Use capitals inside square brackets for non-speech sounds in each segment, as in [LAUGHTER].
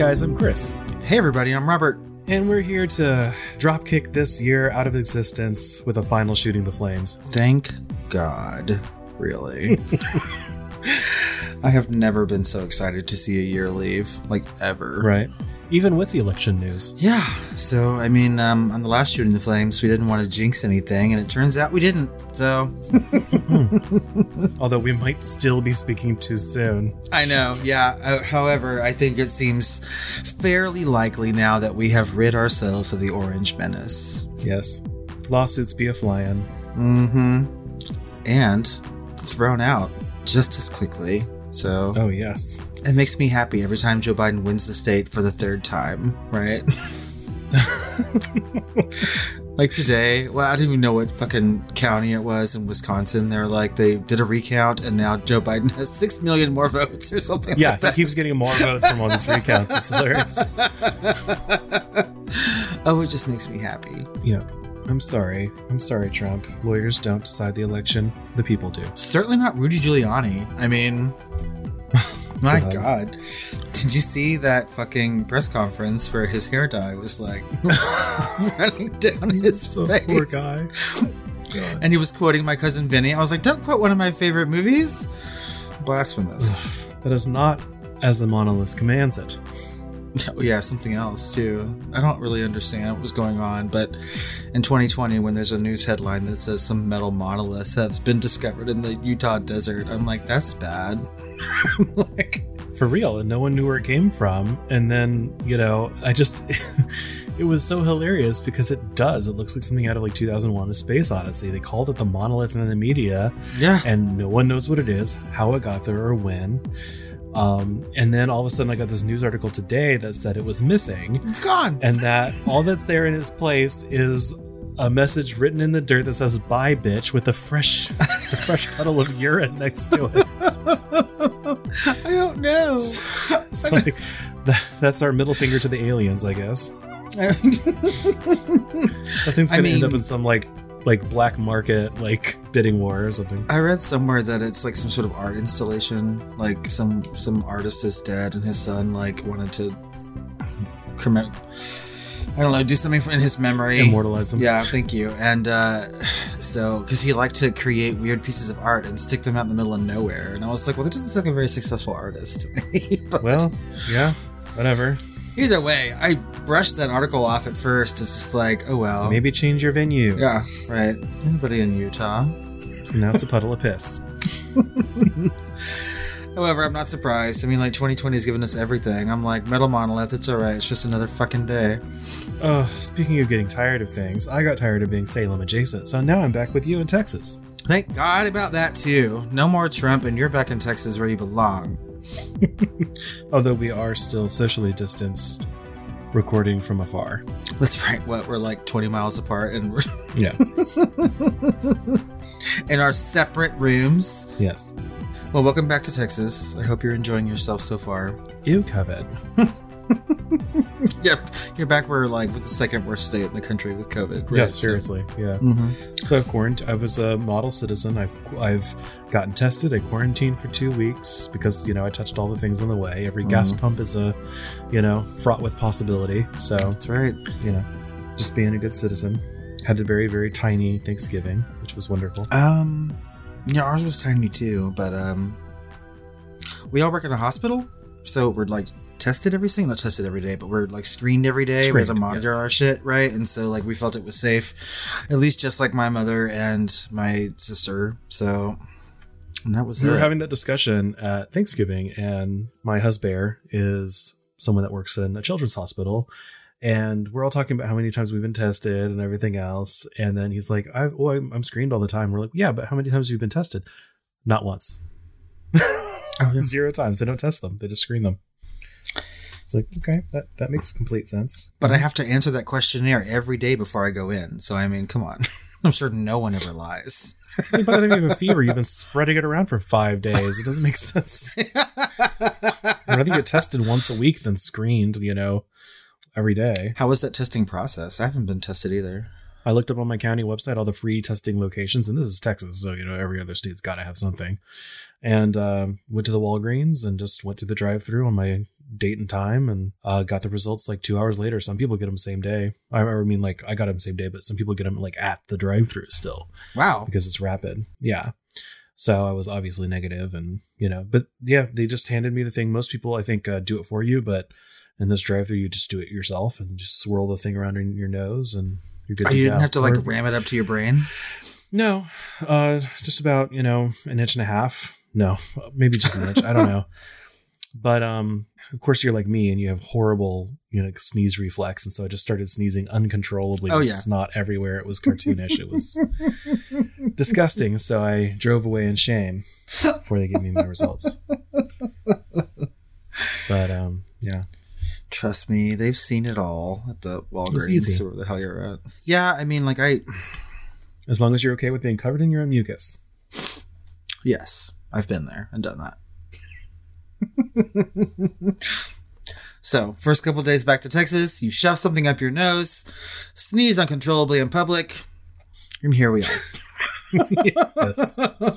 Hey guys, I'm Chris, Hey everybody, I'm Robert. and we're here to dropkick this year out of existence with a final shooting the flames. Thank God. Really. [LAUGHS] I have never been so excited to see a year leave, like ever. Right. Even with the election news. Yeah. So, I mean, um, on the last shooting the flames, we didn't want to jinx anything, and it turns out we didn't. So, [LAUGHS] Although we might still be speaking too soon. I know. Yeah. Uh, however, I think it seems fairly likely now that we have rid ourselves of the orange menace. Yes. Lawsuits be a flying. Mm-hmm. And thrown out just as quickly. So. Oh, yes. It makes me happy every time Joe Biden wins the state for the third time, right? [LAUGHS] like today, well, I don't even know what fucking county it was in Wisconsin. They're like, they did a recount and now Joe Biden has six million more [LAUGHS] votes or something Yeah, like he keeps getting more votes from all these recounts. It's hilarious. [LAUGHS] oh, it just makes me happy. Yeah. I'm sorry. I'm sorry, Trump. Lawyers don't decide the election. The people do. Certainly not Rudy Giuliani. I mean, [LAUGHS] my God. God. Did you see that fucking press conference where his hair dye was like [LAUGHS] running down [LAUGHS] his face? Poor guy. And he was quoting my cousin Vinny. I was like, don't quote one of my favorite movies. Blasphemous. [SIGHS] That is not as the monolith commands it. Oh, yeah, something else too. I don't really understand what was going on, but in 2020, when there's a news headline that says some metal monolith has been discovered in the Utah desert, I'm like, that's bad. [LAUGHS] like, For real, and no one knew where it came from. And then, you know, I just. [LAUGHS] it was so hilarious because it does. It looks like something out of like 2001 A Space Odyssey. They called it the monolith in the media, yeah. and no one knows what it is, how it got there, or when. Um, and then all of a sudden, I got this news article today that said it was missing. It's gone. and that all that's there in its place is a message written in the dirt that says "Bye, bitch" with a fresh, [LAUGHS] a fresh puddle of urine next to it. [LAUGHS] I don't know. [LAUGHS] It's like, that, that's our middle finger to the aliens, I guess. I think it's I gonna end up in some like like black market like bidding war or something. I read somewhere that it's like some sort of art installation. Like some some artist is dead, and his son like wanted to commit. I don't know, do something in his memory. Immortalize him. Yeah, thank you. And uh, so, because he liked to create weird pieces of art and stick them out in the middle of nowhere, and I was like, well, that doesn't sound like a very successful artist to me. [LAUGHS] but Well, yeah, whatever. Either way, I brushed that article off at first. It's just like, oh well. Maybe change your venue. Yeah, right. Anybody in Utah? Now it's a puddle of piss. [LAUGHS] However, I'm not surprised. I mean, like 2020 has given us everything. I'm like, Metal Monolith, it's alright. It's just another fucking day. Oh, speaking of getting tired of things, I got tired of being Salem adjacent, so now I'm back with you in Texas. Thank God about that too. No more Trump, and you're back in Texas where you belong. [LAUGHS] Although we are still socially distanced, recording from afar. That's right. What we're like 20 miles apart, and we're Yeah. [LAUGHS] in our separate rooms. yes. Well, welcome back to Texas. I hope you're enjoying yourself so far. You COVID. [LAUGHS] [LAUGHS] Yep, you're back where like with the second worst state in the country with COVID. Yeah, seriously. Yeah. hmm So I've quarantined. I was a model citizen. I, I've gotten tested. I quarantined for two weeks because you know I touched all the things on the way. Every gas Mhm. pump is a, you know, fraught with possibility. So That's right. you know, just being a good citizen. Had a very very tiny Thanksgiving, which was wonderful. Um, yeah, ours was tiny too, but um, we all work in a hospital, so we're like tested every single, not tested every day, but we're like screened every day. we have to monitor our shit, right? And so like we felt it was safe, at least just like my mother and my sister. So and that was we were having that discussion at Thanksgiving, and my husband is someone that works in a children's hospital. And we're all talking about how many times we've been tested and everything else. And then he's like, I, well, oh, I'm, I'm screened all the time. We're like, yeah, but how many times have you been tested? Not once. Oh, yeah. [LAUGHS] Zero times. They don't test them. They just screen them. It's like, okay, that, that makes complete sense. But I have to answer that questionnaire every day before I go in. So I mean, come on. [LAUGHS] I'm sure no one ever lies. It's like, by the time you have a fever, you've been spreading it around for five days. It doesn't make sense. [LAUGHS] I'd rather get tested once a week than screened, you know, every day. How was that testing process? I haven't been tested either. I looked up on my county website all the free testing locations, and this is Texas, so you know every other state's got to have something. And um, went to the Walgreens and just went through the drive-through on my date and time, and uh, got the results like two hours later. Some people get them same day. I, I mean, like I got them same day, but some people get them like at the drive-through still Wow. because it's rapid. Yeah. So I was obviously negative, and you know, but yeah, they just handed me the thing. Most people, I think, uh, do it for you, but in this drive-through, you just do it yourself and just swirl the thing around in your nose, and you're good. Oh, you didn't have to like Or- ram it up to your brain. no, uh, just about you know an inch and a half. No, maybe just an inch. I don't [LAUGHS] know. But um, of course, you're like me, and you have horrible, you know, sneeze reflex, and so I just started sneezing uncontrollably. Oh, yeah. snot everywhere. It was cartoonish. it was [LAUGHS] disgusting. So I drove away in shame before they gave me my results. But um, yeah, Trust me, they've seen it all at the Walgreens or where the hell you're at. Yeah, I mean, like I, as long as you're okay with being covered in your own mucus. yes, I've been there and done that. [LAUGHS] so, first couple days back to Texas, you shove something up your nose, sneeze uncontrollably in public, and here we are. Yes,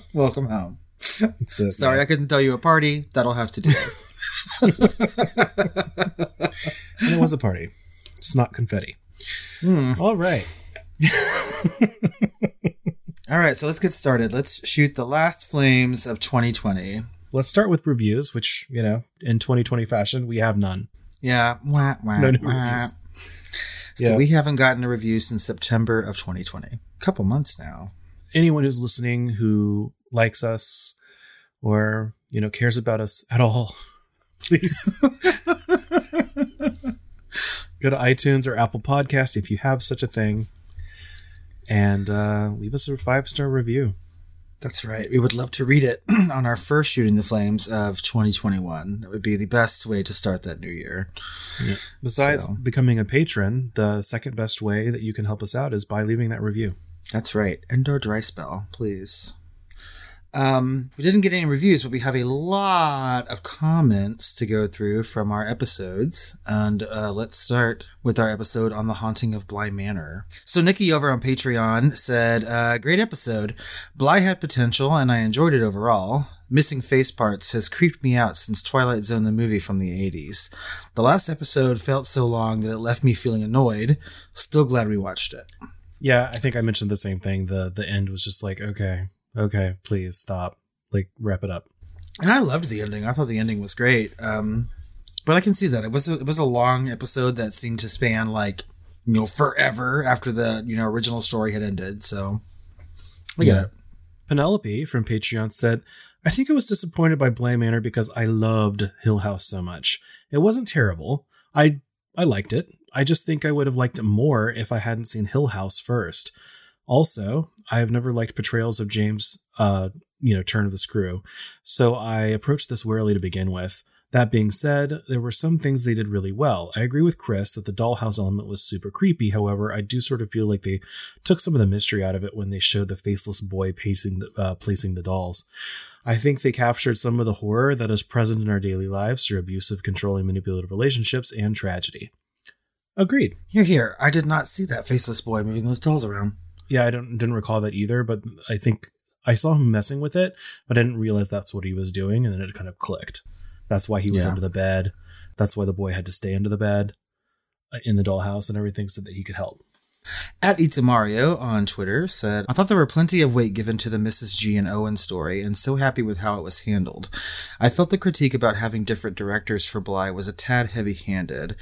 [LAUGHS] Welcome home. it. Sorry, I couldn't throw you a party. That'll have to do. And [LAUGHS] it was a party, just not confetti. Hmm. All right. All right, so let's get started. Let's shoot the last flames of 2020. Let's start with reviews, which, you know, in 2020 fashion, we have none. Yeah. Wah, wah, No new wah. reviews. So Yeah. we haven't gotten a review since September of 2020. A couple months now. Anyone who's listening who likes us or, you know, cares about us at all, [LAUGHS] please [LAUGHS] go to iTunes or Apple Podcast if you have such a thing and uh, leave us a five star review. That's right. We would love to read it [CLEARS THROAT] on our first Shooting the Flames of 2021. That would be the best way to start that new year. Besides So- becoming a patron, the second best way that you can help us out is by leaving that review. That's right. End our dry spell, please. Um, we didn't get any reviews, but we have a lot of comments to go through from our episodes. And uh, let's start with our episode on the haunting of Bly Manor. So Nikki over on Patreon said, uh, "Great episode. Bly had potential, and I enjoyed it overall." Missing face parts has creeped me out since Twilight Zone, the movie from the 80s. The last episode felt so long that it left me feeling annoyed. Still glad we watched it. Yeah, I think I mentioned the same thing. The the end was just like, okay, okay, please stop. Like wrap it up. And I loved the ending. I thought the ending was great. Um, but I can see that it was a, it was a long episode that seemed to span like you know forever after the you know original story had ended. So I get Yeah. it. Penelope from Patreon said, I think I was disappointed by Bly Manor because I loved Hill House so much. It wasn't terrible. I I liked it. I just think I would have liked it more if I hadn't seen Hill House first. Also, I have never liked portrayals of James uh, you know, turn of the screw. So I approached this warily to begin with. That being said, there were some things they did really well. I agree with Chris that the dollhouse element was super creepy. However, I do sort of feel like they took some of the mystery out of it when they showed the faceless boy pacing the, uh, placing the dolls. I think they captured some of the horror that is present in our daily lives through abusive, controlling, manipulative relationships and tragedy. Agreed. Here, here. I did not see that faceless boy moving those dolls around. Yeah, I don't didn't recall that either, but I think I saw him messing with it, but I didn't realize that's what he was doing, and then it kind of clicked. That's why he was Yeah. under the bed. That's why the boy had to stay under the bed uh, in the dollhouse and everything so that he could help. At Itamario on Twitter said, I thought there were plenty of weight given to the Mrs. G and Owen story and so happy with how it was handled. I felt the critique about having different directors for Bly was a tad heavy handed.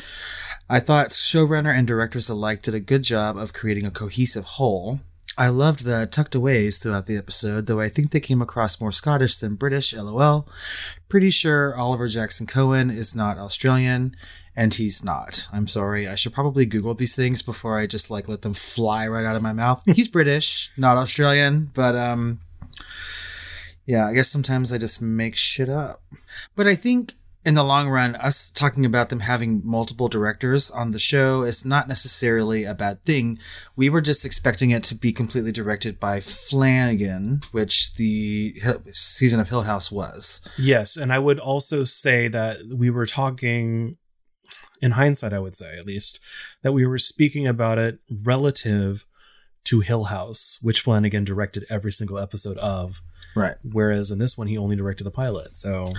I thought showrunner and directors alike did a good job of creating a cohesive whole. I loved the tucked aways throughout the episode, though I think they came across more Scottish than British, lol. Pretty sure Oliver Jackson Cohen is not Australian, and he's not. I'm sorry. I should probably Google these things before I just like let them fly right out of my mouth. [LAUGHS] He's British, not Australian, but um yeah, I guess sometimes I just make shit up. But I think in the long run, us talking about them having multiple directors on the show is not necessarily a bad thing. We were just expecting it to be completely directed by Flanagan, which the season of Hill House was. Yes, and I would also say that we were talking, in hindsight, I would say at least, that we were speaking about it relative to Hill House, which Flanagan directed every single episode of. Right. Whereas in this one, he only directed the pilot. So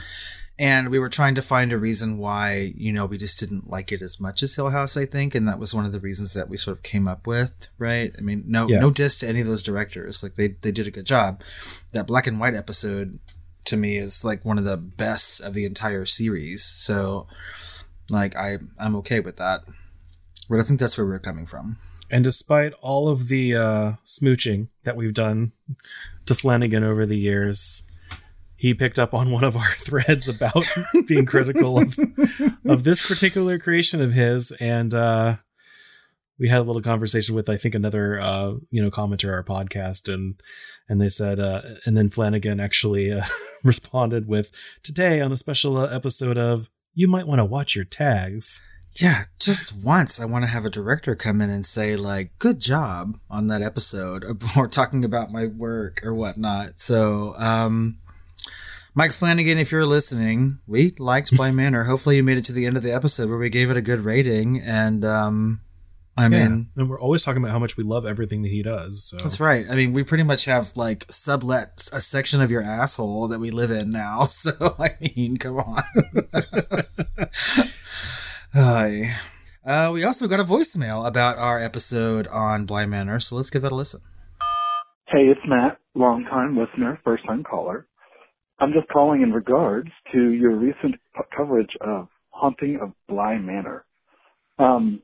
and we were trying to find a reason why you know we just didn't like it as much as Hill House, I think, and that was one of the reasons that we sort of came up with, right? I mean, no, Yeah. no diss to any of those directors, like they they did a good job. That black and white episode to me is like one of the best of the entire series, so like I I'm okay with that, but I think that's where we're coming from. And despite all of the uh, smooching that we've done to Flanagan over the years, he picked up on one of our [LAUGHS] threads about [LAUGHS] being critical of, of this particular creation of his, and uh, we had a little conversation with I think another uh, you know commenter our podcast, and and they said, uh, and then Flanagan actually uh, [LAUGHS] responded with today on a special uh, episode of you might want to watch your tags. Yeah, just once I want to have a director come in and say like, "Good job on that episode," [LAUGHS] or talking about my work or whatnot. So, um, Mike Flanagan, if you're listening, we liked Bly Manor. Hopefully, you made it to the end of the episode where we gave it a good rating. And um, I mean, and we're always talking about how much we love everything that he does. So that's right. I mean, we pretty much have like sublet a section of your asshole that we live in now. [LAUGHS] So I mean, come on. [LAUGHS] Hi. Uh, we also got a voicemail about our episode on Bly Manor, so let's give that a listen. Hey, it's Matt, longtime listener, first time caller. I'm just calling in regards to your recent p- coverage of Haunting of Bly Manor. Um,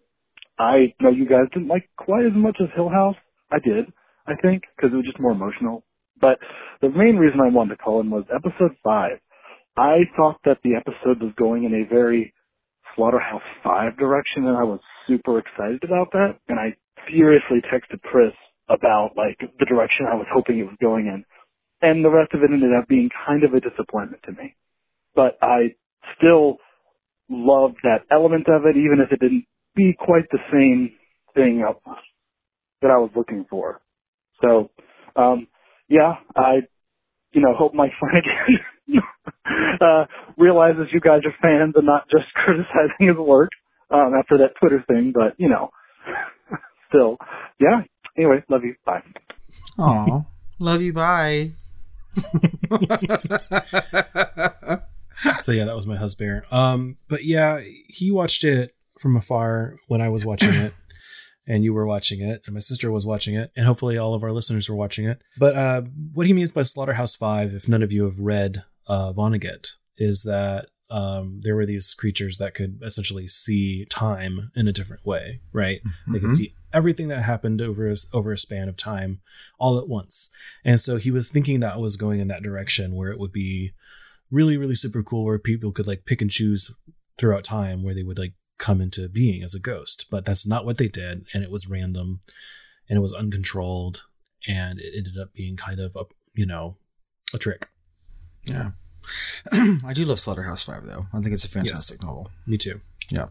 I know you guys didn't like quite as much as Hill House. I did, I think, because it was just more emotional. But the main reason I wanted to call in was episode five. I thought that the episode was going in a very Slaughterhouse 5 direction and I was super excited about that and I furiously texted Chris about like the direction I was hoping it was going in. And the rest of it ended up being kind of a disappointment to me. But I still loved that element of it even if it didn't be quite the same thing up- that I was looking for. So, um, yeah, I, you know, hope Mike Flanagan [LAUGHS] uh, realizes you guys are fans and not just [LAUGHS] criticizing his work um, after that Twitter thing. But you know, [LAUGHS] still, yeah. Anyway, love you. Bye. Aw, love you. Bye. so yeah, that was my husband. Um, but yeah, he watched it from afar when I was watching it, [COUGHS] and you were watching it, and my sister was watching it, and hopefully all of our listeners were watching it. But uh, what he means by Slaughterhouse Five, if none of you have read uh, Vonnegut, is that um, there were these creatures that could essentially see time in a different way, right? They could Mhm. see everything that happened over a, over a span of time all at once. And so he was thinking that was going in that direction where it would be really, really super cool where people could like pick and choose throughout time where they would like come into being as a ghost. But that's not what they did. And it was random and it was uncontrolled. And it ended up being kind of a, you know, a trick. Yeah. [CLEARS THROAT] I do love Slaughterhouse Five though. I think it's a fantastic novel. Me too. Yeah.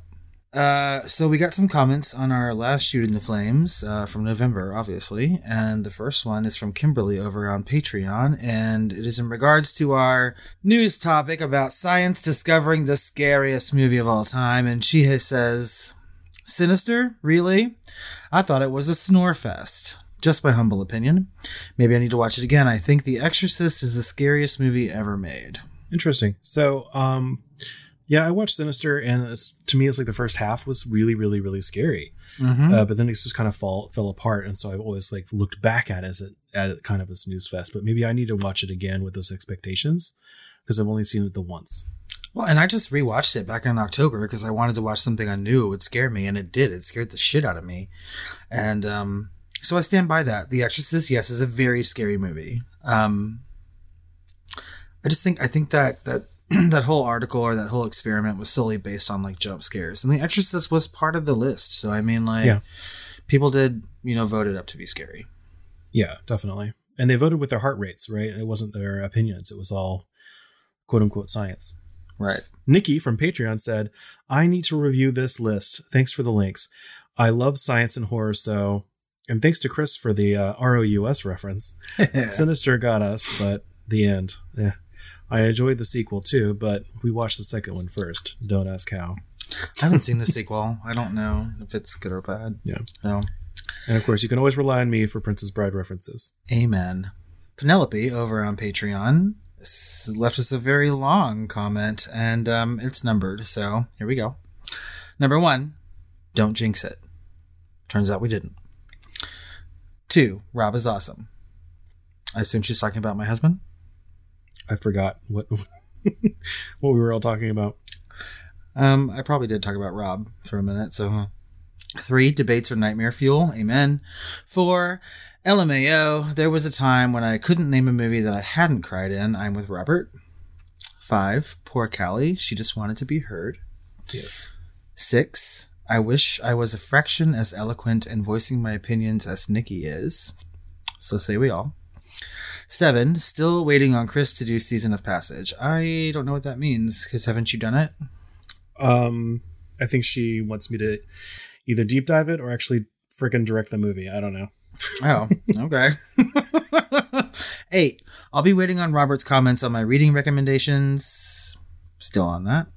Uh, so we got some comments on our last shoot in the Flames uh, from November, obviously, and the first one is from Kimberly over on Patreon, and it is in regards to our news topic about science discovering the scariest movie of all time, and she says, "Sinister, really? I thought it was a snore fest." Just my humble opinion. Maybe I need to watch it again. I think The Exorcist is the scariest movie ever made. Interesting. So, um, yeah, I watched Sinister, and it's, to me, it's like the first half was really, really, really scary. Mm-hmm. Uh, but then it just kind of fall fell apart, and so I've always like looked back at it as it at it kind of a snooze fest. But maybe I need to watch it again with those expectations because I've only seen it the once. Well, and I just rewatched it back in October because I wanted to watch something I knew would scare me, and it did. It scared the shit out of me, and um, so I stand by that. The Exorcist, yes, is a very scary movie. Um, I just think I think that that [CLEARS THROAT] that whole article or that whole experiment was solely based on like jump scares, and The Exorcist was part of the list. So I mean, like, Yeah. people did you know vote it up to be scary. Yeah, definitely. And they voted with their heart rates, right? It wasn't their opinions; it was all quote unquote science. Right. Nikki from Patreon said, I need to review this list. Thanks for the links. I love science and horror, so. And thanks to Chris for the uh, ROUS reference. [LAUGHS] Sinister got us, but the end. Yeah. I enjoyed the sequel too, but we watched the second one first. Don't ask how. I haven't seen the sequel. I don't know if it's good or bad. Yeah. So, And of course, you can always rely on me for Princess Bride references. Amen. Penelope over on Patreon left us a very long comment, and um, it's numbered. So here we go. Number one, don't jinx it. Turns out we didn't. Two, Rob is awesome. I assume she's talking about my husband. I forgot what [LAUGHS] what we were all talking about. Um, I probably did talk about Rob for a minute. So, three debates are nightmare fuel. Amen. Four, LMAO. There was a time when I couldn't name a movie that I hadn't cried in. I'm with Robert. Five, poor Callie. She just wanted to be heard. Yes. Six, I wish I was a fraction as eloquent in voicing my opinions as Nikki is. So say we all. Seven, still waiting on Chris to do Season of Passage. I don't know what that means, because haven't you done it? Um, I think she wants me to either deep dive it or actually freaking direct the movie. I don't know. Oh, okay. [LAUGHS] Eight, I'll be waiting on Robert's comments on my reading recommendations. Still on that.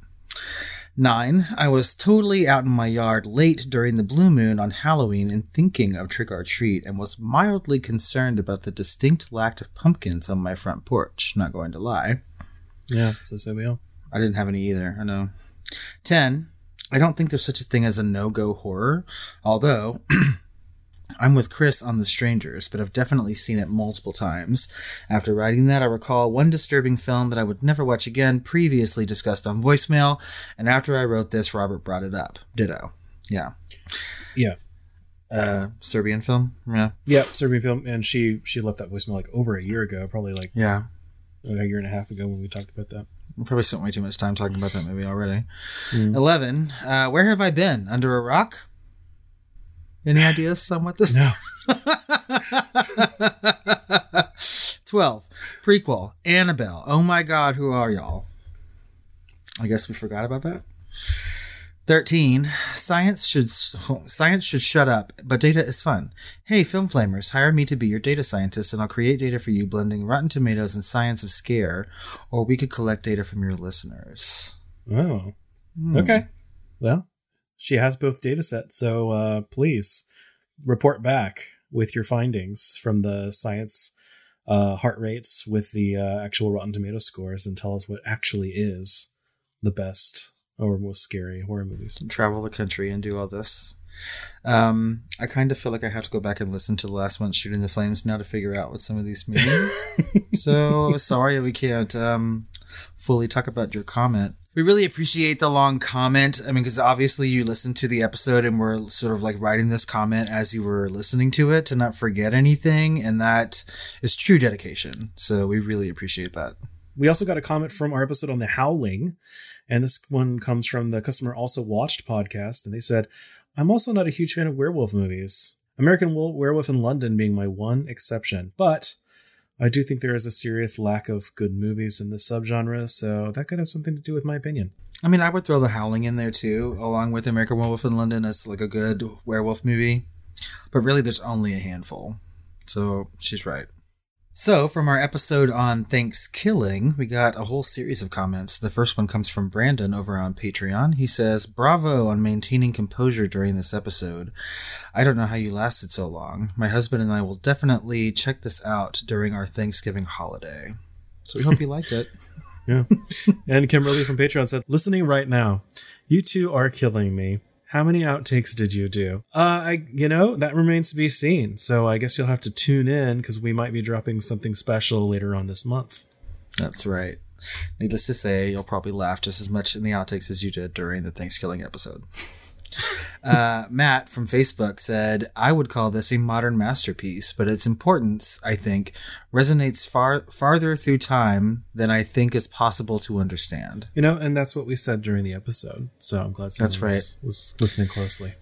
Nine, I was totally out in my yard late during the blue moon on Halloween and thinking of trick or treat and was mildly concerned about the distinct lack of pumpkins on my front porch. Not going to lie. Yeah, so so we all. I didn't have any either. I know. 10. I don't think there's such a thing as a no go horror, although [CLEARS THROAT] I'm with Chris on The Strangers, but I've definitely seen it multiple times. After writing that, I recall one disturbing film that I would never watch again, previously discussed on voicemail, and after I wrote this, Robert brought it up. Ditto. Yeah. Yeah. Uh, Serbian film? Yeah. Yeah, Serbian film, and she she left that voicemail like over a year ago, probably like Yeah. a year and a half ago when we talked about that. We probably spent way too much time talking about that movie already. Mm. 11. Uh, where have I been? Under a rock? Any ideas on what this No. [LAUGHS] 12. Prequel. Annabelle. Oh my god, who are y'all? I guess we forgot about that. 13. Science should science should shut up, but data is fun. Hey, film flamers, hire me to be your data scientist and I'll create data for you blending Rotten Tomatoes and Science of Scare, or we could collect data from your listeners. Oh. Hmm. Okay. Well, she has both data sets, so uh, please report back with your findings from the science uh, heart rates with the uh, actual Rotten Tomato scores and tell us what actually is the best or most scary horror movies. travel the country and do all this. Um, I kind of feel like I have to go back and listen to the last one, Shooting the Flames, now to figure out what some of these mean. [LAUGHS] so sorry we can't um, fully talk about your comment. We really appreciate the long comment. I mean, because obviously you listened to the episode and were sort of like writing this comment as you were listening to it to not forget anything, and that is true dedication. So we really appreciate that. We also got a comment from our episode on The Howling, and this one comes from the Customer Also Watched podcast, and they said, I'm also not a huge fan of werewolf movies. American Wo- Werewolf in London being my one exception, but I do think there is a serious lack of good movies in this subgenre, so that could have something to do with my opinion. I mean, I would throw The Howling in there too, along with American Werewolf in London as like a good werewolf movie. But really, there's only a handful. So she's right. So, from our episode on Thanksgiving, we got a whole series of comments. The first one comes from Brandon over on Patreon. He says, Bravo on maintaining composure during this episode. I don't know how you lasted so long. My husband and I will definitely check this out during our Thanksgiving holiday. So, we hope you liked it. [LAUGHS] Yeah. and Kimberly from Patreon said, listening right now, you two are killing me. How many outtakes did you do? Uh, I, you know, that remains to be seen. So I guess you'll have to tune in because we might be dropping something special later on this month. That's right. Needless to say, you'll probably laugh just as much in the outtakes as you did during the Thanksgiving episode. [LAUGHS] uh, Matt from Facebook said, I would call this a modern masterpiece, but its importance, I think, resonates far farther through time than I think is possible to understand. You know, and that's what we said during the episode. So I'm glad someone That's was, was listening closely.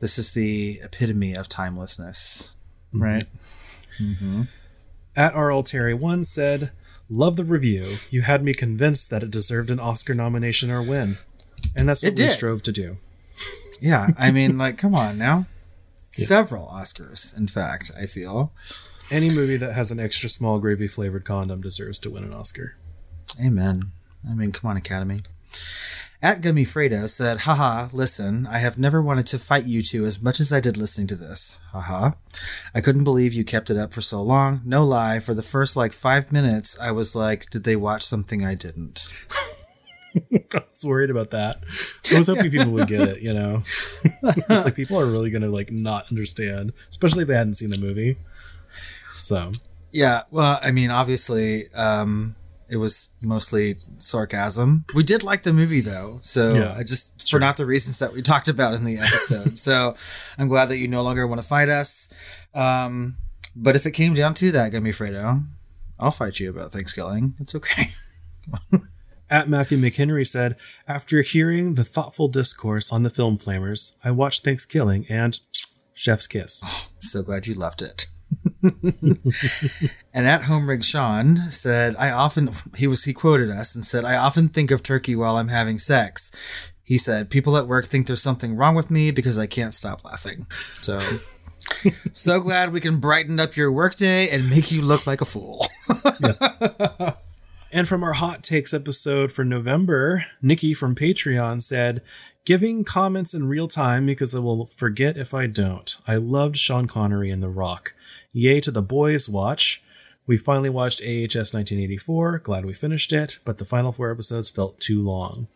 This is the epitome of timelessness, right? Mm-hmm. At RL Terry one said, "Love the review. You had me convinced that it deserved an Oscar nomination or win, and that's what It we did. strove to do." Yeah, I mean, like, come on now. Several Oscars, in fact, I feel. Any movie that has an extra small gravy flavored condom deserves to win an Oscar. Amen. I mean, come on, Academy. At Gummy Fredo said, haha, listen, I have never wanted to fight you two as much as I did listening to this. Haha. I couldn't believe you kept it up for so long. No lie, for the first like five minutes, I was like, did they watch something I didn't? [LAUGHS] I was worried about that. I was hoping people would get it, you know. [LAUGHS] it's like people are really gonna like not understand, especially if they hadn't seen the movie. So Yeah, well, I mean, obviously, um, it was mostly sarcasm. We did like the movie though, so Yeah, I just for not the reasons that we talked about in the episode. so I'm glad that you no longer want to fight us. Um, but if it came down to that, Gummy Fredo, I'll fight you about Thanksgiving. It's okay. [LAUGHS] At Matthew McHenry said, after hearing the thoughtful discourse on the film Flamers, I watched Thanksgiving and Chef's Kiss. [GASPS] so glad you left it. [LAUGHS] and at home rig Sean said, I often he was he quoted us and said, I often think of turkey while I'm having sex. He said, People at work think there's something wrong with me because I can't stop laughing. So [LAUGHS] so glad we can brighten up your workday and make you look like a fool. [LAUGHS] And from our hot takes episode for November, Nikki from Patreon said, Giving comments in real time because I will forget if I don't. I loved Sean Connery in The Rock. Yay to the boys watch. We finally watched AHS 1984. Glad we finished it, but the final four episodes felt too long.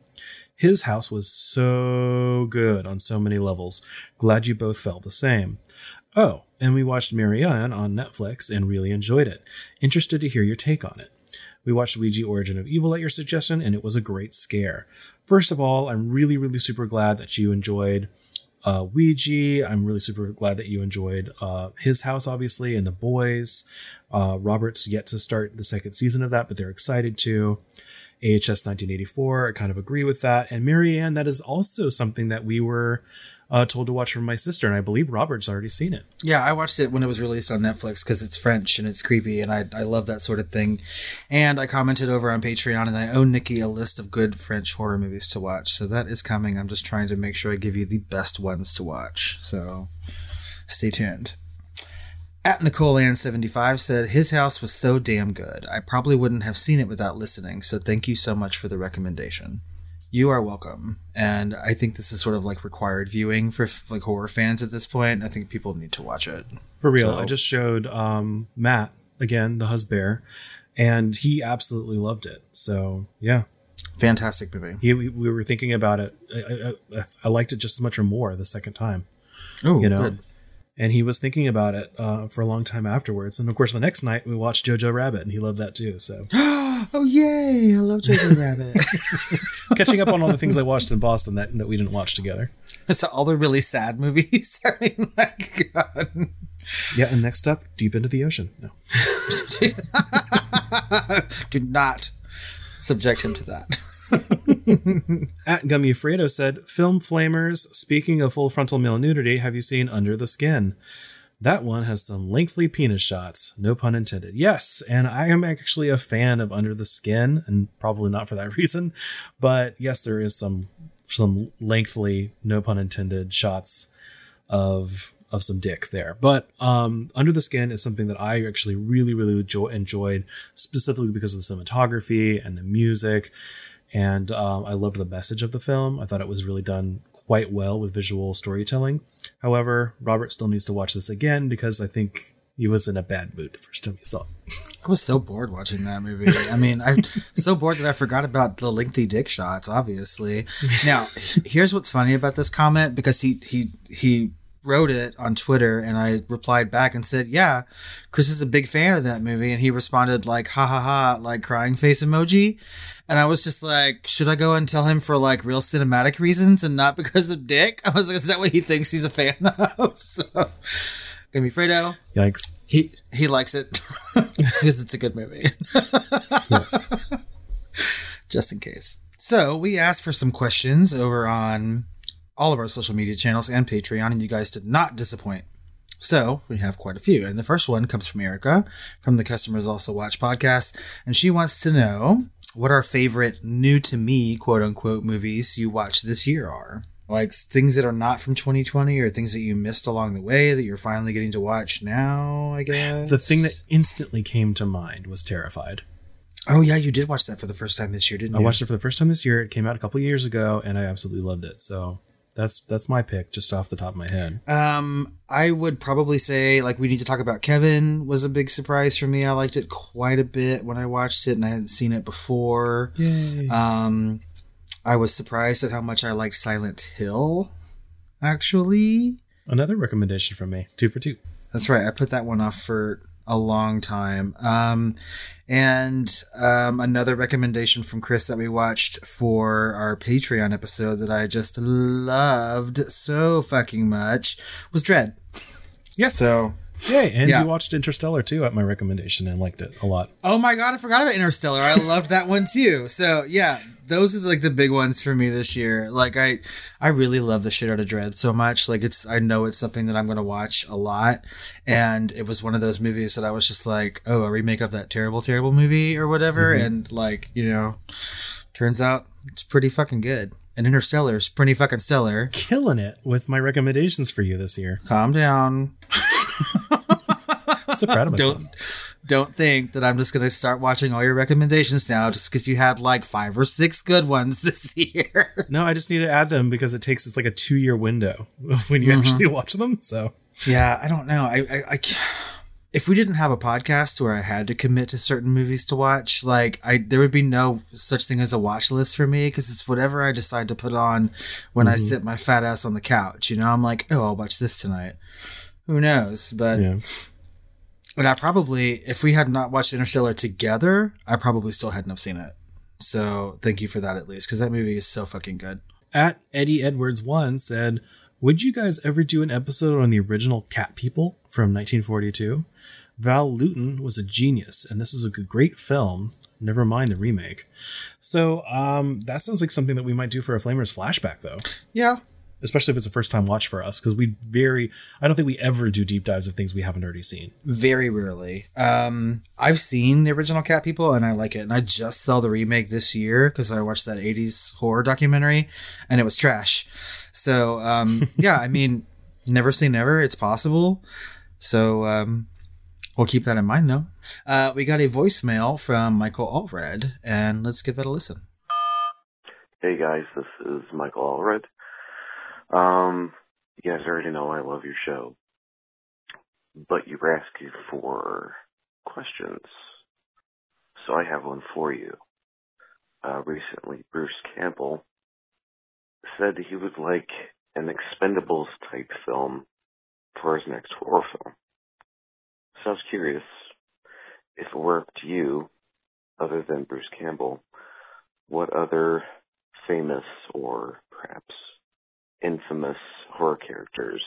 His house was so good on so many levels. Glad you both felt the same. Oh, and we watched Marianne on Netflix and really enjoyed it. Interested to hear your take on it. We watched Ouija Origin of Evil at your suggestion, and it was a great scare. First of all, I'm really, really super glad that you enjoyed uh, Ouija. I'm really super glad that you enjoyed uh, his house, obviously, and the boys. Uh, Robert's yet to start the second season of that, but they're excited to. AHS 1984, I kind of agree with that. And Marianne, that is also something that we were uh, told to watch from my sister, and I believe Robert's already seen it. Yeah, I watched it when it was released on Netflix because it's French and it's creepy, and I, I love that sort of thing. And I commented over on Patreon, and I owe Nikki a list of good French horror movies to watch. So that is coming. I'm just trying to make sure I give you the best ones to watch. So stay tuned. At Nicole Ann 75 said, His house was so damn good. I probably wouldn't have seen it without listening, so thank you so much for the recommendation. You are welcome. And I think this is sort of like required viewing for like horror fans at this point. I think people need to watch it. For real, So- I just showed um, Matt again, the husband, and he absolutely loved it. So yeah, Fantastic movie. he, we, we were thinking about it. I, I, I liked it just as much or more the second time, Oh, you know. good. And he was thinking about it uh, for a long time afterwards. And of course, the next night we watched Jojo Rabbit, and he loved that too. So [GASPS] oh, yay. I love Jojo [LAUGHS] Rabbit. [LAUGHS] catching up on all the things I watched in Boston that that we didn't watch together. so all the really sad movies. [LAUGHS] I mean, like, God. Yeah, and next up, Deep into the Ocean. No. Do not subject him to that. [LAUGHS] At Gummy Fredo said, Film Flamers, speaking of full frontal male nudity, have you seen Under the Skin? That one has some lengthy penis shots, no pun intended. Yes, and I am actually a fan of Under the Skin, and probably not for that [LAUGHS] reason, but yes, there is some some lengthily, no pun intended, shots of of some dick there. But um, Under the Skin is something that I actually really, really enjoy, enjoyed, specifically because of the cinematography and the music. And um, I loved the message of the film. I thought it was really done quite well with visual storytelling. However, Robert still needs to watch this again because I think he was in a bad mood the first time he saw it. I was so bored watching that movie. I mean, I'm so bored that I forgot about the lengthy dick shots. Obviously, now here's what's funny about this comment because he he he wrote it on Twitter and I replied back and said, "Yeah, Chris is a big fan of that movie," and he responded like, "Ha ha ha!" like crying face emoji, and I was just like, "Should I go and tell him for like real cinematic reasons and not [LAUGHS] because of dick?" I was like, "Is that what he thinks he's a fan [LAUGHS] of?" So, Gummy Fredo. Yikes. He he likes it [LAUGHS] because it's a good movie. Just in case. So we asked for some questions over on all of our social media channels and Patreon, and you guys did not disappoint. So we have quite a few. And the first one comes from Erica from the Customers Also Watch podcast. And she wants to know what our favorite new to me, quote unquote, movies you watched this year are. Like things that are not from 2020 or things that you missed along the way that you're finally getting to watch now, I guess. The thing that instantly came to mind was Terrified. Oh yeah, you did watch that for the first time this year, didn't I you? I watched it for the first time this year. It came out a couple years ago, and I absolutely loved it. So that's that's my pick, just off the top of my head. Um, I would probably say like we need to talk about Kevin was a big surprise for me. I liked it quite a bit when I watched it, and I hadn't seen it before. Yay! Um, I was surprised at how much I liked Silent Hill. Actually, Another recommendation from me, two for two. that's right. I put that one off for a long time. Um, and um, another recommendation from Chris that we watched for our Patreon episode that I just loved so fucking much was Dread. Yes. So, Yay! And Yeah. you watched Interstellar too at my recommendation and liked it a lot. oh my god, I forgot about Interstellar. I loved that one too. So yeah, those are like the big ones for me this year. Like I, I really love the shit out of Dread so much. Like it's, I know it's something that I'm going to watch a lot. And it was one of those movies that I was just like, oh, a remake of that terrible, terrible movie or whatever. Mm-hmm. And like, you know, turns out it's pretty fucking good. And Interstellar is pretty fucking stellar. Killing it with my recommendations for you this year. Calm down. [LAUGHS] So proud of myself. don't don't think that I'm just gonna start watching all your recommendations now just because you had like five or six good ones [LAUGHS] this year. No, I just need to add them because it takes it's like a two year window [LAUGHS] when you mm-hmm. actually watch them. So yeah, I don't know. I, I, I if we didn't have a podcast where I had to commit to certain movies to watch, like I there would be no such thing as a watch list for me because it's whatever I decide to put on when I mm-hmm. sit my fat ass on the couch. You know, I'm like, oh, I'll watch this tonight. Who knows? But yeah, And I probably, if we had not watched Interstellar together, I probably still hadn't have seen it. So thank you for that at least, because that movie is so fucking good. at Eddie Edwards one said, "Would you guys ever do an episode on the original Cat People from 1942? Val Lewton was a genius, and this is a great film. Never mind the remake. So um, that sounds like something that we might do for a Flamers flashback, though." Yeah. Especially if it's a first time watch for us, because we very, I don't think we ever do deep dives of things we haven't already seen. Very rarely. Um, I've seen the original Cat People and I like it. And I just saw the remake this year because I watched that 80s horror documentary and it was trash. So, um, [LAUGHS] yeah, I mean, never say never. It's possible. So, um, we'll keep that in mind though. Uh, we got a voicemail from Michael Allred and let's give that a listen. Hey guys, this is Michael Allred. Um, you guys already know I love your show, but you were asking for questions, so I have one for you. Uh, recently, Bruce Campbell said he would like an Expendables type film for his next horror film. So I was curious if it up to you, other than Bruce Campbell, what other famous or perhaps infamous horror characters,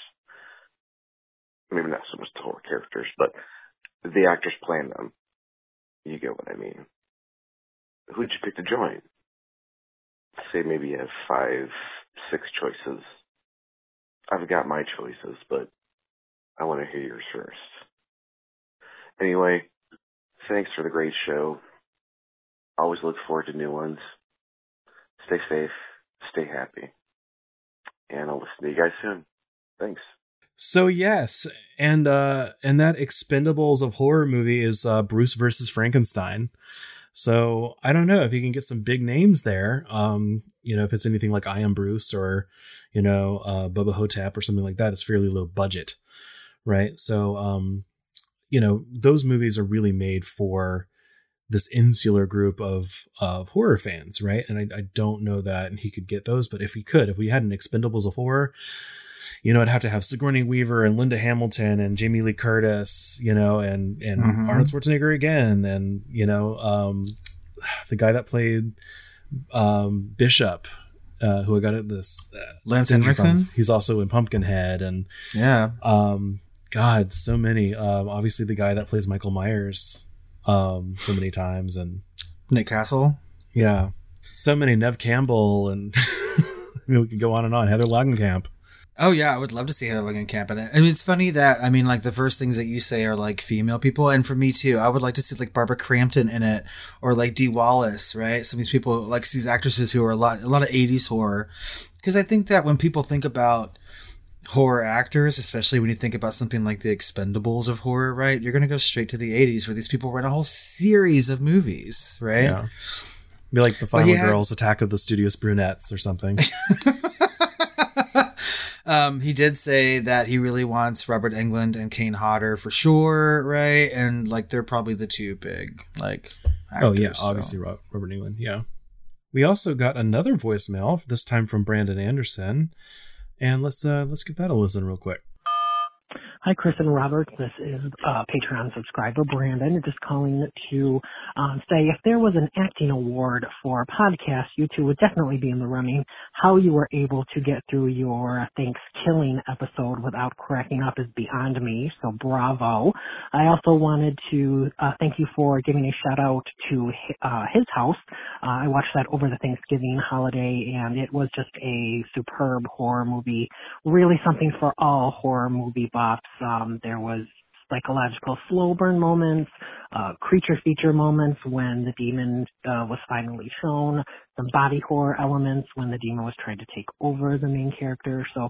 maybe not so much the horror characters, but the actors playing them. You get what I mean. Who'd you pick to join? Say maybe you have five, six choices. I've got my choices, but I want to hear yours first. Anyway, thanks for the great show. Always look forward to new ones. Stay safe, stay happy, and I'll listen to you guys soon. Thanks. So yes, and uh and that Expendables of horror movie is uh Bruce versus Frankenstein. So I don't know if you can get some big names there. Um, you know, if it's anything like I Am Bruce or, you know, uh Bubba Ho-Tep or something like that, it's fairly low budget. Right. So um, you know, those movies are really made for this insular group of of horror fans, right? And I, I don't know that and he could get those, but if he could, if we had an Expendables of horror, you know, I'd have to have Sigourney Weaver and Linda Hamilton and Jamie Lee Curtis, you know, and and Mhm. Arnold Schwarzenegger again, and you know, um, the guy that played um, Bishop, uh, who I got at this uh, Lance. Henriksen? He's also in Pumpkinhead, and Yeah. um, God, so many. Um, obviously, the guy that plays Michael Myers, um, so many times, and Nick Castle. yeah, so many. Neve Campbell, and [LAUGHS] I mean, we could go on and on. Heather Langenkamp. Oh yeah, I would love to see Heather Langenkamp in it. I mean, it's funny that I mean, like the first things that you say are like female people, and for me too, I would like to see like Barbara Crampton in it, or like Dee Wallace, right? Some of these people, like these actresses who are a lot, a lot of '80s horror, because I think that when people think about horror actors, especially when you think about something like the Expendables of horror, right? You're going to go straight to the 80s where these people ran a whole series of movies, right? Yeah. Be like the Final yeah. Girls Attack of the Studious Brunettes or something. [LAUGHS] um, he did say that he really wants Robert Englund and Kane Hodder for sure, right? And like they're probably the two big like. Actors, oh yeah, obviously Ro- Robert Englund. Yeah. We also got another voicemail this time from Brandon Anderson, and let's uh let's give that a listen real quick. Hi, Chris and Robert. This is uh, Patreon subscriber Brandon. Just calling to um, say if there was an acting award for a podcast, you two would definitely be in the running. How you were able to get through your Thanksgiving episode without cracking up is beyond me. So bravo. I also wanted to uh, thank you for giving a shout out to uh, his house. Uh, I watched that over the Thanksgiving holiday, and it was just a superb horror movie. Really something for all horror movie buffs. Um, there was psychological slow burn moments, uh, creature feature moments when the demon uh, was finally shown, some body horror elements when the demon was trying to take over the main character. So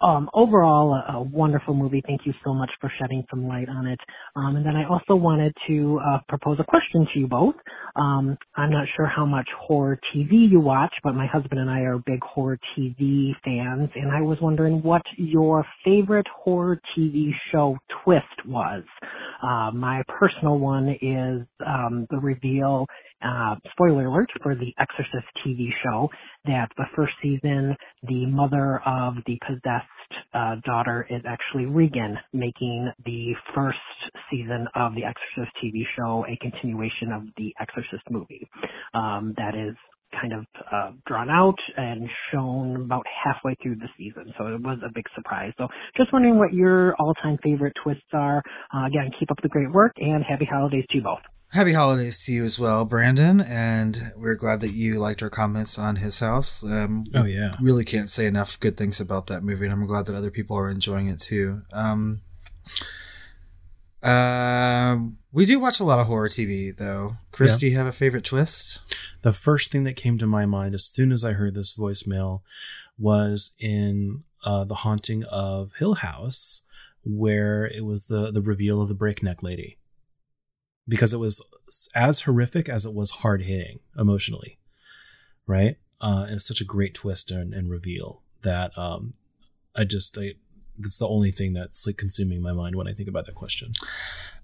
um, overall, a, a, wonderful movie. Thank you so much for shedding some light on it. Um, and then I also wanted to uh, propose a question to you both. Um, I'm not sure how much horror TV you watch, but my husband and I are big horror TV fans, and I was wondering what your favorite horror TV show twist was. Uh, my personal one is um, the reveal uh, spoiler alert for the Exorcist TV show that the first season, the mother of the possessed uh, daughter is actually Regan, making the first season of the Exorcist TV show a continuation of the Exorcist movie. Um, that is kind of uh, drawn out and shown about halfway through the season. So it was a big surprise. So just wondering what your all-time favorite twists are. Uh, again, keep up the great work and happy holidays to you both. Happy holidays to you as well, Brandon. And we're glad that you liked our comments on his house. Um, oh, yeah. Really can't say enough good things about that movie. And I'm glad that other people are enjoying it too. Um, um, we do watch a lot of horror TV, though. Chris, yeah. do you have a favorite twist? The first thing that came to my mind as soon as I heard this voicemail was in uh, The Haunting of Hill House, where it was the, the reveal of the breakneck lady because it was as horrific as it was hard hitting emotionally, right? Uh, and it's such a great twist and, and reveal that um, I just I, this is the only thing that's like consuming my mind when I think about that question.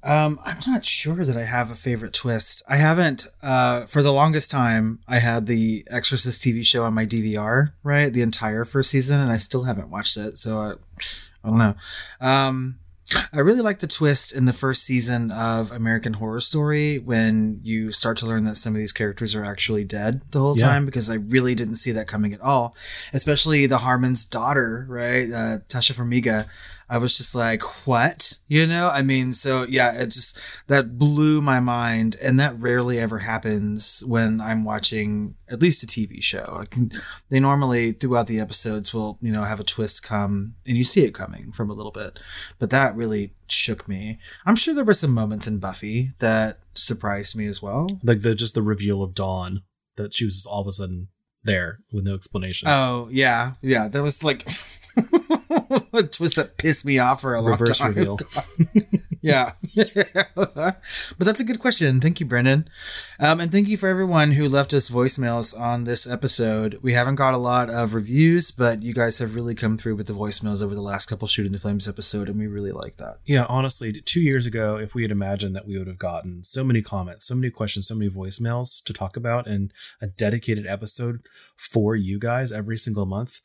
Um, I'm not sure that I have a favorite twist. I haven't, uh, for the longest time, I had the Exorcist TV show on my DVR, right? The entire first season, and I still haven't watched it. So I, I don't know. Um, I really like the twist in the first season of American Horror Story when you start to learn that some of these characters are actually dead the whole yeah. time because I really didn't see that coming at all. Especially the Harmon's daughter, right? Uh, Tasha Farmiga. I was just like, what? You know? I mean, so yeah, it just, that blew my mind. And that rarely ever happens when I'm watching at least a TV show. Can, they normally, throughout the episodes, will, you know, have a twist come and you see it coming from a little bit. But that really shook me. I'm sure there were some moments in Buffy that surprised me as well. Like the, just the reveal of Dawn, that she was all of a sudden there with no explanation. Oh, yeah. Yeah. That was like. A [LAUGHS] twist that pissed me off for a Reverse long time. reveal. [LAUGHS] yeah. [LAUGHS] but that's a good question. Thank you, Brendan. Um, and thank you for everyone who left us voicemails on this episode. We haven't got a lot of reviews, but you guys have really come through with the voicemails over the last couple Shooting the Flames episode, and we really like that. Yeah, honestly, two years ago, if we had imagined that we would have gotten so many comments, so many questions, so many voicemails to talk about, and a dedicated episode for you guys every single month,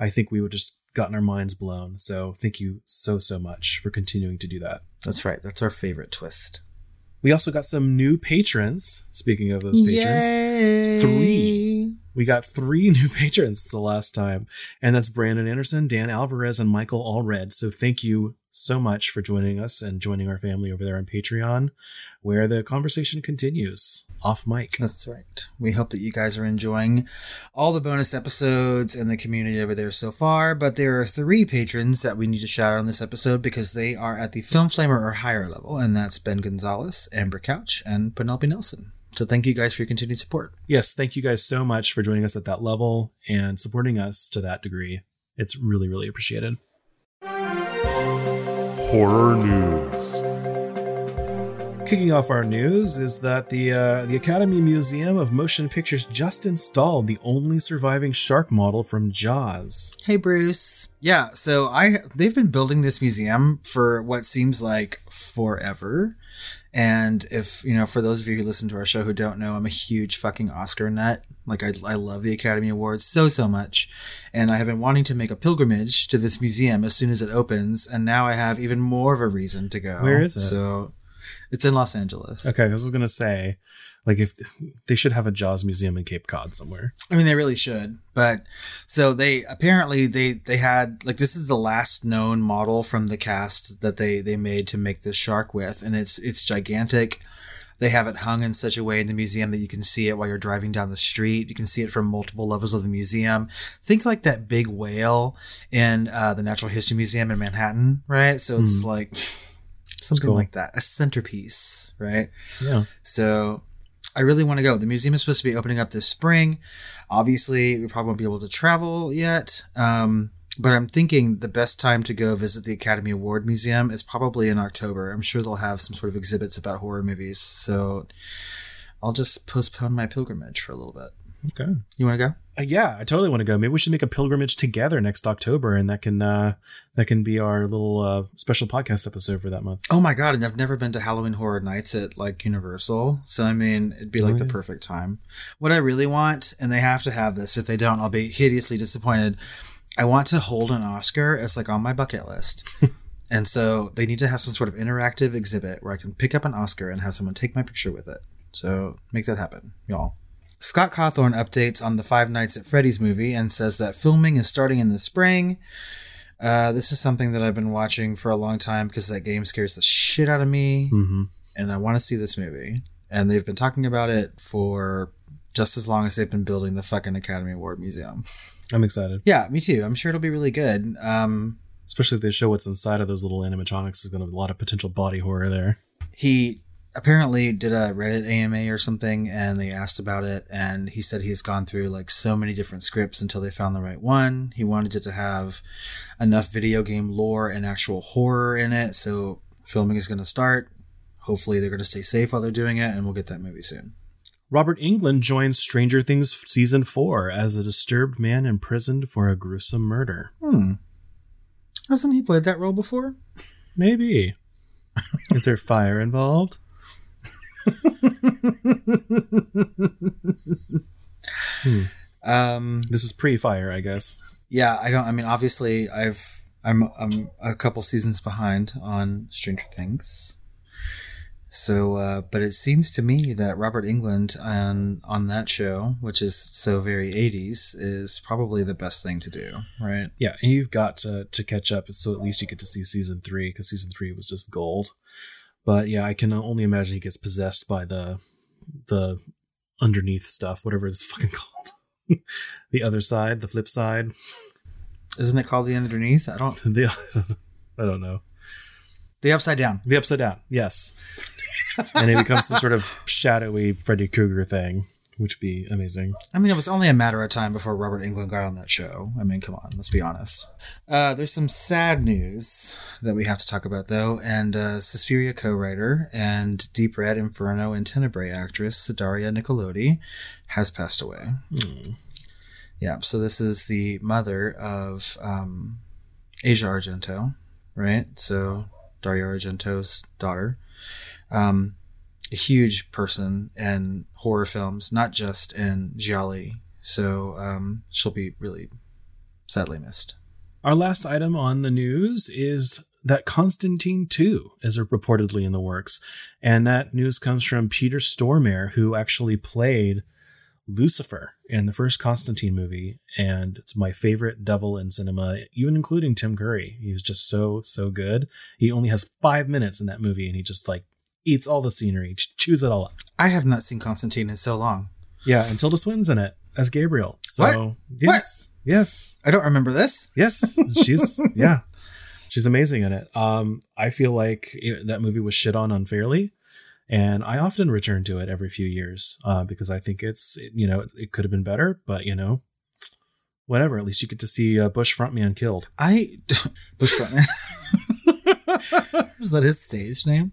I think we would just gotten our minds blown. So thank you so, so much for continuing to do that. That's right. That's our favorite twist. We also got some new patrons. Speaking of those patrons, Yay! three. We got three [LAUGHS] new patrons the last time, and that's Brandon Anderson, Dan Alvarez, and Michael Allred. So thank you so much for joining us and joining our family over there on Patreon, where the conversation continues off mic. That's right. We hope that you guys are enjoying all the bonus episodes and the community over there so far. But there are three patrons that we need to shout out on this episode because they are at the Film Flamer or higher level, and that's Ben Gonzalez, Amber Couch, and Penelope Nelson. So thank you guys for your continued support. Yes, thank you guys so much for joining us at that level and supporting us to that degree. It's really, really appreciated. Horror News. Kicking off our news is that the uh, the Academy Museum of Motion Pictures just installed the only surviving shark model from Jaws. Hey, Bruce. Yeah, so I they've been building this museum for what seems like forever. And if, you know, for those of you who listen to our show who don't know, I'm a huge fucking Oscar nut. Like, I, I love the Academy Awards so, so much. And I have been wanting to make a pilgrimage to this museum as soon as it opens. And now I have even more of a reason to go. Where is it? So it's in Los Angeles. Okay, I was going to say, like, if they should have a Jaws museum in Cape Cod somewhere. I mean, they really should. But so they apparently they they had like this is the last known model from the cast that they they made to make this shark with, and it's it's gigantic. They have it hung in such a way in the museum that you can see it while you're driving down the street. You can see it from multiple levels of the museum. Think like that big whale in uh, the Natural History Museum in Manhattan, right? So it's Hmm. like [LAUGHS] something cool. like that, a centerpiece, right? Yeah. So I really want to go. The museum is supposed to be opening up this spring. Obviously, we probably won't be able to travel yet. Um, but I'm thinking the best time to go visit the Academy Award Museum is probably in October. I'm sure they'll have some sort of exhibits about horror movies. So I'll just postpone my pilgrimage for a little bit. Okay. You want to go? Uh, yeah, I totally want to go. Maybe we should make a pilgrimage together next October, and that can uh, that can be our little uh, special podcast episode for that month. Oh my god! And I've never been to Halloween Horror Nights at like Universal, so I mean, it'd be like Oh, the yeah. perfect time. What I really want, and they have to have this. If they don't, I'll be hideously disappointed. I want to hold an Oscar It's like on my bucket list, [LAUGHS] and so they need to have some sort of interactive exhibit where I can pick up an Oscar and have someone take my picture with it. So make that happen, y'all. Scott Cawthon updates on the Five Nights at Freddy's movie and says that filming is starting in the spring. Uh, this is something that I've been watching for a long time because that game scares the shit out of me, Mm-hmm. and I want to see this movie. And they've been talking about it for just as long as they've been building the fucking Academy Award Museum. I'm excited, Yeah, me too. I'm sure it'll be really good. Um, especially if they show what's inside of those little animatronics. There's going to be a lot of potential body horror there. he apparently did a Reddit AMA or something, and they asked about it, and he said he's gone through like so many different scripts until they found the right one. He wanted it to have enough video game lore and actual horror in it, so filming is going to start. Hopefully, they're going to stay safe while they're doing it, and we'll get that movie soon. Robert Englund joins Stranger Things season four as a disturbed man imprisoned for a gruesome murder. Hmm. Hasn't he played that role before? Maybe. [LAUGHS] Is there fire involved? Um, This is pre-fire, I guess. yeah, I don't. I mean, obviously, I've I'm I'm a couple seasons behind on Stranger Things. So, uh, but it seems to me that Robert Englund on on that show, which is so very '80s, is probably the best thing to do, right? Yeah, and you've got to to catch up, so at least you get to see season three because season three was just gold. But yeah, I can only imagine he gets possessed by the the underneath stuff, whatever it's [LAUGHS] fucking called. [LAUGHS] the other side, the flip side. Isn't it called the underneath? I don't. [LAUGHS] The I don't know. The upside down. The upside down, yes. and it becomes some sort of shadowy Freddy Krueger thing, which would be amazing. I mean, it was only a matter of time before Robert Englund got on that show. I mean, come on, let's be honest. Uh, there's some sad news that we have to talk about, though. And uh, Suspiria co-writer and Deep Red Inferno and Tenebrae actress Daria Nicolodi has passed away. Hmm. Yeah, so this is the mother of um, Asia Argento, right? So Dario Argento's daughter. Um, a huge person in horror films, not just in Gialli. So um, she'll be really sadly missed. Our last item on the news is that Constantine 2 is reportedly in the works. And that news comes from Peter Stormare, who actually played Lucifer in the first Constantine movie. And it's my favorite devil in cinema, even including Tim Curry. He was just so, so good. He only has five minutes in that movie and he just like eats all the scenery, ch- chews it all up. I have not seen Constantine in so long. Yeah, and Tilda Swinton's in it as Gabriel. So, What? yes, yes. I don't remember this. Yes, she's [LAUGHS] yeah, she's amazing in it. Um, I feel like it, that movie was shit on unfairly, and I often return to it every few years uh, because I think it's you know it could have been better, but you know, whatever. At least you get to see uh, Bush frontman killed. I [LAUGHS] Bush Frontman. [LAUGHS] Was that his stage name?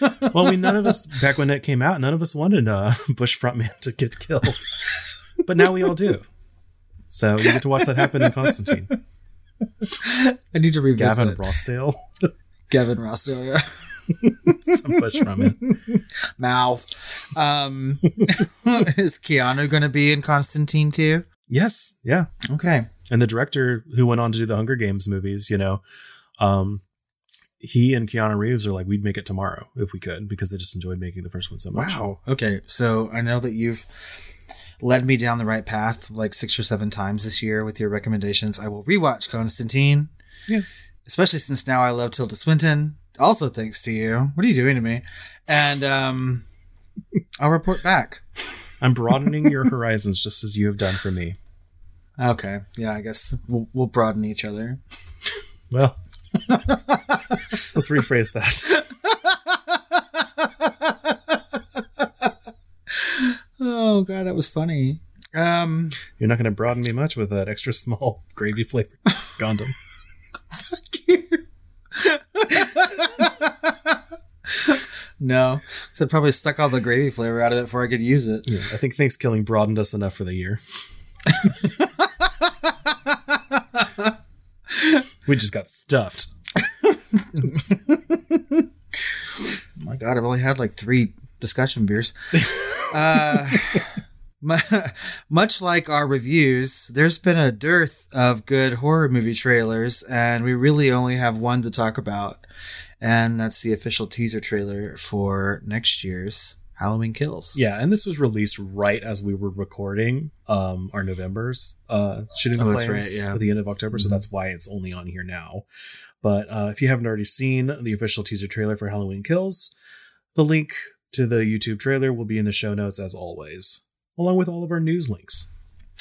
[LAUGHS] well, we none of us back when it came out, none of us wanted uh, [LAUGHS] Bush frontman to get killed, but now we all do. So you get to watch that happen in Constantine. I need to revisit Gavin Rossdale, Gavin Rossdale. Yeah. some Bush frontman. Mouth. Um, is Keanu going to be in Constantine too? Yes, yeah, Okay. and the director who went on to do the Hunger Games movies, you know, um, he and Keanu Reeves are like, we'd make it tomorrow if we could because they just enjoyed making the first one so much. Wow. Okay. So I know that you've led me down the right path like six or seven times this year with your recommendations. I will rewatch Constantine. Yeah. Especially since now I love Tilda Swinton. Also thanks to you. What are you doing to me? And um [LAUGHS] I'll report back. I'm broadening your horizons just as you have done for me. Okay. Yeah, I guess we'll, we'll broaden each other. Well, let's rephrase that. Oh god, that was funny. Um You're not going to broaden me much with that extra small [LAUGHS] gravy flavored condom. no. So I probably stuck all the gravy flavor out of it before I could use it. Yeah, I think Thanksgiving broadened us enough for the year. [LAUGHS] we just got stuffed. my god, I've only had like three discussion beers. [LAUGHS] uh, much like our reviews, there's been a dearth of good horror movie trailers, and we really only have one to talk about, and that's the official teaser trailer for next year's Halloween Kills. Yeah, and this was released right as we were recording um our November's uh shooting the Oh, flames right, yeah. at the end of October, so that's why it's only on here now. But uh if you haven't already seen the official teaser trailer for Halloween Kills, the link to the YouTube trailer will be in the show notes as always, along with all of our news links.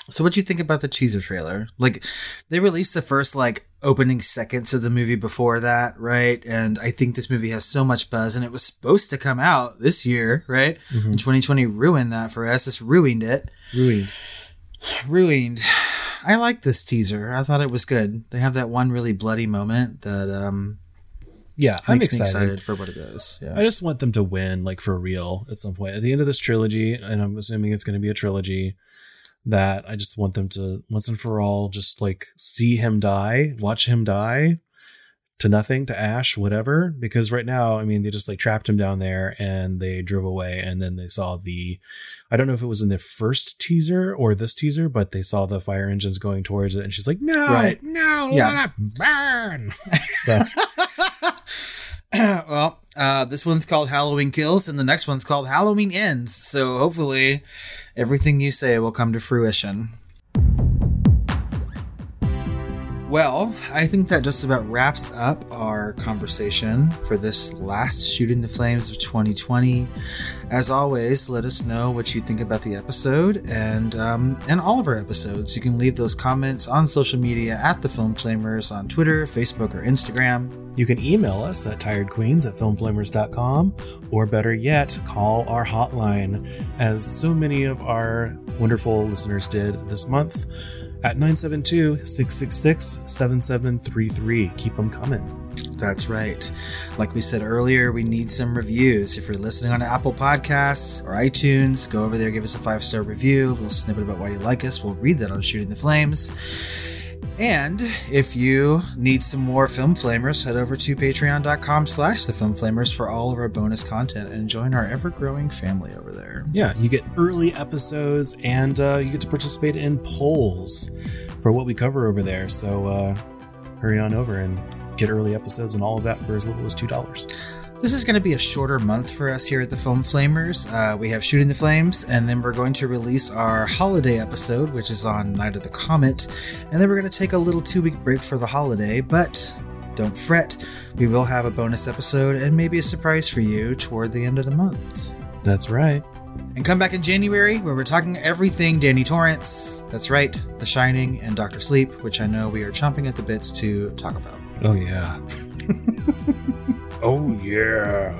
So, what do you think about the teaser trailer? Like, they released the first like opening seconds of the movie before that, right? And I think this movie has so much buzz, and it was supposed to come out this year, right? And 2020 ruined that for us. It's ruined it. Ruined. Ruined. I like this teaser. I thought it was good. They have that one really bloody moment that um Yeah, I'm makes excited. excited for what it is. Yeah. I just want them to win, like for real, at some point at the end of this trilogy, and I'm assuming it's going to be a trilogy. That I just want them to once and for all just like see him die, watch him die to nothing, to ash, whatever. Because right now, I mean, they just like trapped him down there and they drove away, and then they saw the, I don't know if it was in the first teaser or this teaser, but they saw the fire engines going towards it, and she's like, "No, Right. no, Yeah. let it burn." [LAUGHS] so, well, uh, this one's called Halloween Kills, and the next one's called Halloween Ends. So hopefully, everything you say will come to fruition. Well, I think that just about wraps up our conversation for this last Shooting the Flames of 2020. As always, let us know what you think about the episode and um, and all of our episodes. You can leave those comments on social media at the Film Flamers on Twitter, Facebook, or Instagram. You can email us at tiredqueens at filmflamers.com, or better yet, call our hotline, as so many of our wonderful listeners did this month, at 972 666 7733. Keep them coming. That's right. Like we said earlier, we need some reviews. If you're listening on Apple Podcasts or iTunes, go over there, give us a five star review, a little snippet about why you like us. We'll read that on Shooting the Flames. And if you need some more Film Flamers, head over to patreon.com slash the Film for all of our bonus content and join our ever growing family over there. Yeah, you get early episodes and uh, you get to participate in polls for what we cover over there. So uh, hurry on over and get early episodes and all of that for as little as $2. This is going to be a shorter month for us here at the Film Flamers. Uh, we have Shooting the Flames, and then we're going to release our holiday episode, which is on Night of the Comet. And then we're going to take a little two week break for the holiday, but don't fret. We will have a bonus episode and maybe a surprise for you toward the end of the month. That's right. And come back in January where we're talking everything Danny Torrance. That's right, The Shining and Doctor Sleep, which I know we are chomping at the bits to talk about. Oh, yeah. [LAUGHS] oh, yeah.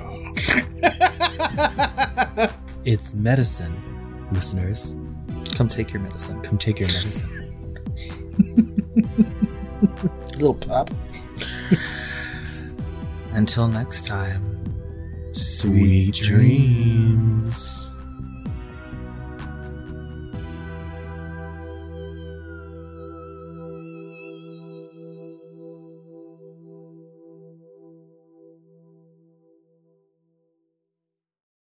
it's medicine, listeners. Come take your medicine. Come take your medicine. [LAUGHS] [LAUGHS] Little pup. Until next time, Sweet dreams.